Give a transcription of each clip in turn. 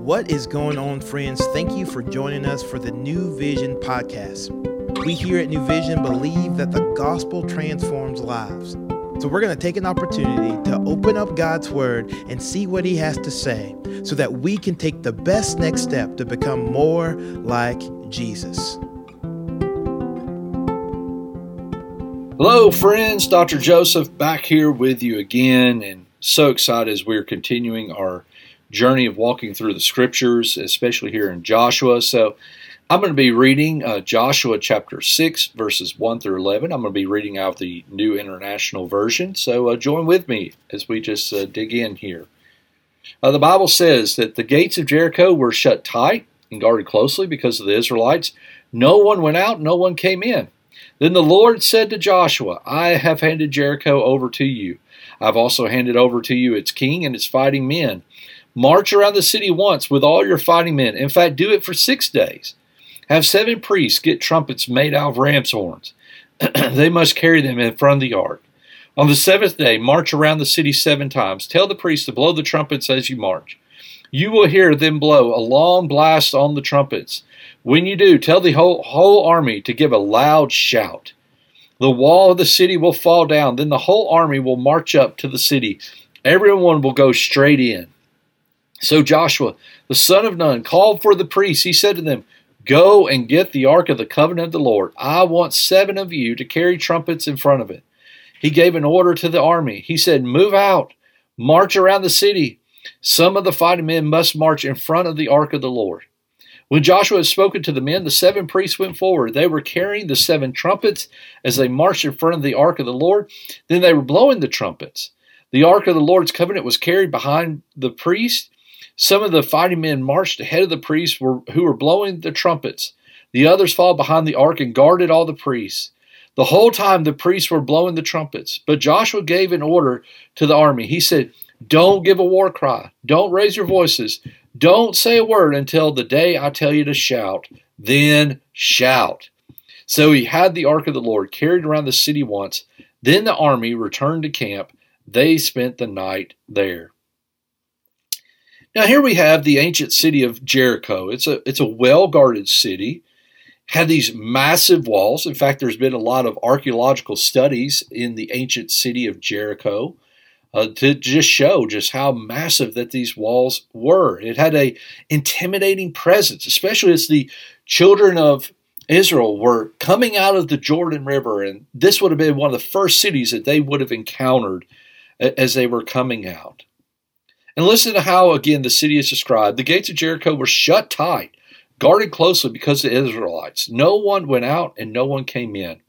What is going on, friends? Thank you for joining us for the New Vision podcast. We here at New Vision believe that the gospel transforms lives. So we're going to take an opportunity to open up God's word and see what he has to say so that we can take the best next step to become more like Jesus. Hello, friends. Dr. Joseph back here with you again, and so excited as we're continuing our journey of walking through the scriptures, especially here in Joshua. So, I'm going to be reading uh, Joshua chapter 6, verses 1 through 11. I'm going to be reading out the New International Version. So, uh, join with me as we just uh, dig in here. Uh, the Bible says that the gates of Jericho were shut tight and guarded closely because of the Israelites. No one went out, no one came in. Then the Lord said to Joshua, I have handed Jericho over to you. I've also handed over to you its king and its fighting men. March around the city once with all your fighting men. In fact, do it for six days. Have seven priests get trumpets made out of ram's horns. they must carry them in front of the ark. On the seventh day, march around the city seven times. Tell the priests to blow the trumpets as you march. You will hear them blow a long blast on the trumpets. When you do, tell the whole, whole army to give a loud shout. The wall of the city will fall down. Then the whole army will march up to the city. Everyone will go straight in. So Joshua, the son of Nun, called for the priests. He said to them, Go and get the ark of the covenant of the Lord. I want seven of you to carry trumpets in front of it. He gave an order to the army. He said, Move out, march around the city. Some of the fighting men must march in front of the ark of the Lord. When Joshua had spoken to the men, the seven priests went forward. They were carrying the seven trumpets as they marched in front of the ark of the Lord. Then they were blowing the trumpets. The ark of the Lord's covenant was carried behind the priest. Some of the fighting men marched ahead of the priests who were blowing the trumpets. The others followed behind the ark and guarded all the priests. The whole time the priests were blowing the trumpets. But Joshua gave an order to the army. He said, Don't give a war cry. Don't raise your voices. Don't say a word until the day I tell you to shout. Then shout. So he had the ark of the Lord carried around the city once. Then the army returned to camp. They spent the night there. Now here we have the ancient city of Jericho. It's a it's a well-guarded city. Had these massive walls. In fact, there's been a lot of archaeological studies in the ancient city of Jericho uh, to just show just how massive that these walls were. It had a intimidating presence, especially as the children of Israel were coming out of the Jordan River, and this would have been one of the first cities that they would have encountered as they were coming out. And listen to how, again, the city is described. The gates of Jericho were shut tight, guarded closely because of the Israelites. No one went out and no one came in.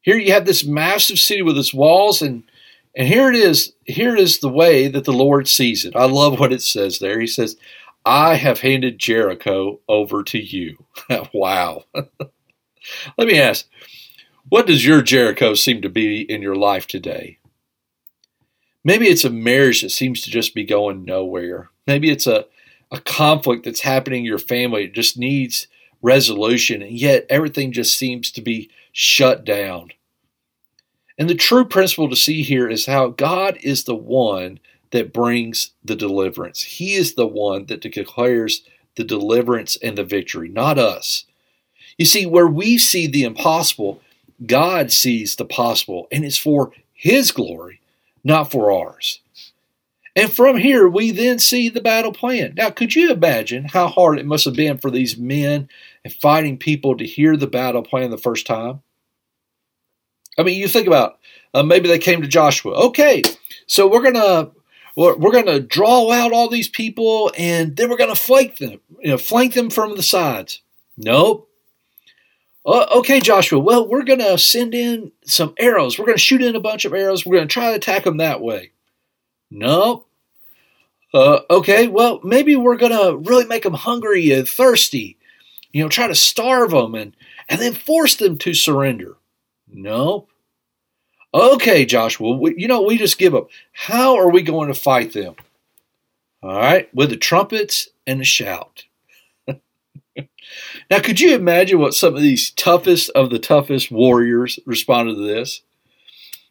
Here you have this massive city with its walls and and here it is. Here is the way that the Lord sees it. I love what it says there. He says, I have handed Jericho over to you. wow. Let me ask, what does your Jericho seem to be in your life today? Maybe it's a marriage that seems to just be going nowhere. Maybe it's a, a conflict that's happening in your family. It just needs resolution, and yet everything just seems to be shut down. And the true principle to see here is how God is the one that brings the deliverance. He is the one that declares the deliverance and the victory, not us. You see, where we see the impossible, God sees the possible, and it's for His glory, not for ours. And from here, we then see the battle plan. Now, could you imagine how hard it must have been for these men and fighting people to hear the battle plan the first time? I mean, you think about uh, maybe they came to Joshua. Okay, so we're gonna we're, we're gonna draw out all these people, and then we're gonna flank them, you know, flank them from the sides. Nope. Uh, okay, Joshua. Well, we're gonna send in some arrows. We're gonna shoot in a bunch of arrows. We're gonna try to attack them that way. Nope. Uh, okay, well, maybe we're gonna really make them hungry and thirsty. You know, try to starve them and and then force them to surrender. Nope. Okay, Joshua, we, you know, we just give up. How are we going to fight them? All right, with the trumpets and the shout. Now, could you imagine what some of these toughest of the toughest warriors responded to this?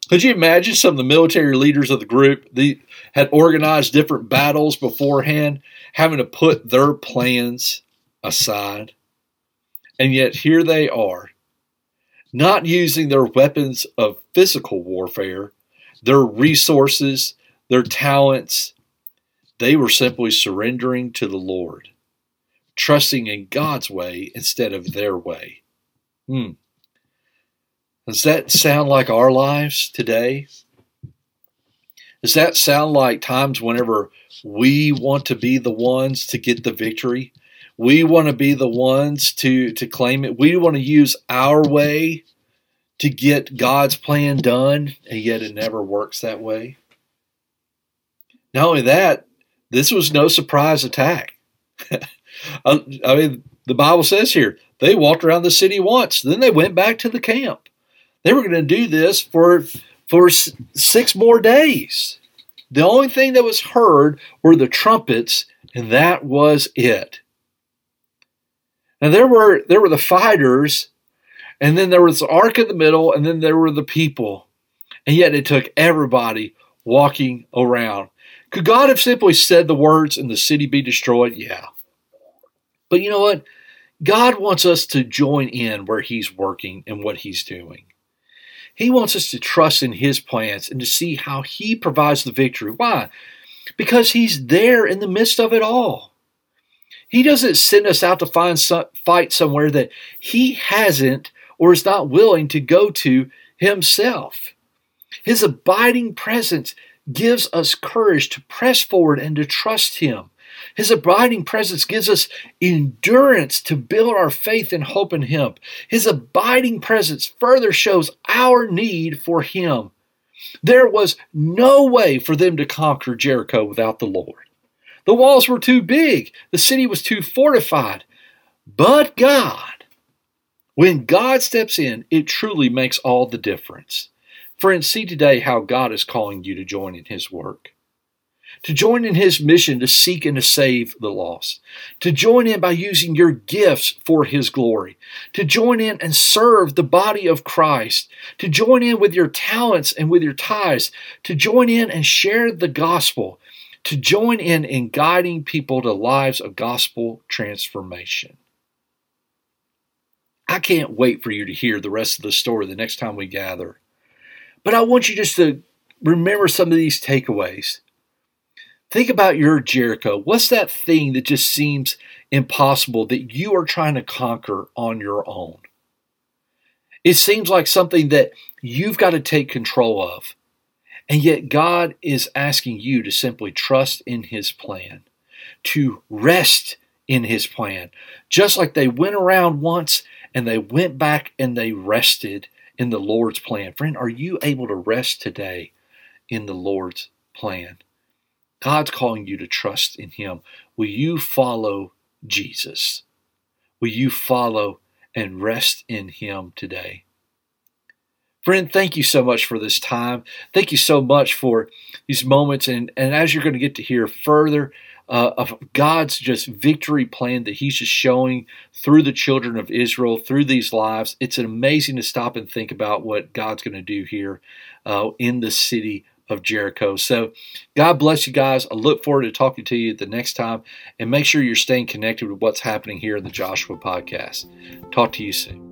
Could you imagine some of the military leaders of the group? The had organized different battles beforehand, having to put their plans aside. And yet here they are, not using their weapons of physical warfare, their resources, their talents. They were simply surrendering to the Lord, trusting in God's way instead of their way. Hmm. Does that sound like our lives today? Does that sound like times whenever we want to be the ones to get the victory? We want to be the ones to, to claim it. We want to use our way to get God's plan done, and yet it never works that way. Not only that, this was no surprise attack. I mean, the Bible says here they walked around the city once, then they went back to the camp. They were going to do this for for six more days. The only thing that was heard were the trumpets, and that was it. Now there were there were the fighters, and then there was the ark in the middle, and then there were the people. And yet it took everybody walking around. Could God have simply said the words and the city be destroyed? Yeah. But you know what? God wants us to join in where He's working and what He's doing. He wants us to trust in His plans and to see how He provides the victory. Why? Because He's there in the midst of it all. He doesn't send us out to find some, fight somewhere that He hasn't or is not willing to go to Himself. His abiding presence gives us courage to press forward and to trust Him. His abiding presence gives us endurance to build our faith and hope in Him. His abiding presence further shows our need for Him. There was no way for them to conquer Jericho without the Lord. The walls were too big, the city was too fortified. But God, when God steps in, it truly makes all the difference. Friends, see today how God is calling you to join in His work to join in his mission to seek and to save the lost, to join in by using your gifts for his glory, to join in and serve the body of Christ, to join in with your talents and with your tithes, to join in and share the gospel, to join in in guiding people to lives of gospel transformation. I can't wait for you to hear the rest of the story the next time we gather. But I want you just to remember some of these takeaways. Think about your Jericho. What's that thing that just seems impossible that you are trying to conquer on your own? It seems like something that you've got to take control of. And yet, God is asking you to simply trust in His plan, to rest in His plan. Just like they went around once and they went back and they rested in the Lord's plan. Friend, are you able to rest today in the Lord's plan? God's calling you to trust in Him. Will you follow Jesus? Will you follow and rest in Him today? Friend, thank you so much for this time. Thank you so much for these moments. And, and as you're going to get to hear further uh, of God's just victory plan that He's just showing through the children of Israel, through these lives, it's amazing to stop and think about what God's going to do here uh, in the city of Jericho. So, God bless you guys. I look forward to talking to you the next time. And make sure you're staying connected with what's happening here in the Joshua podcast. Talk to you soon.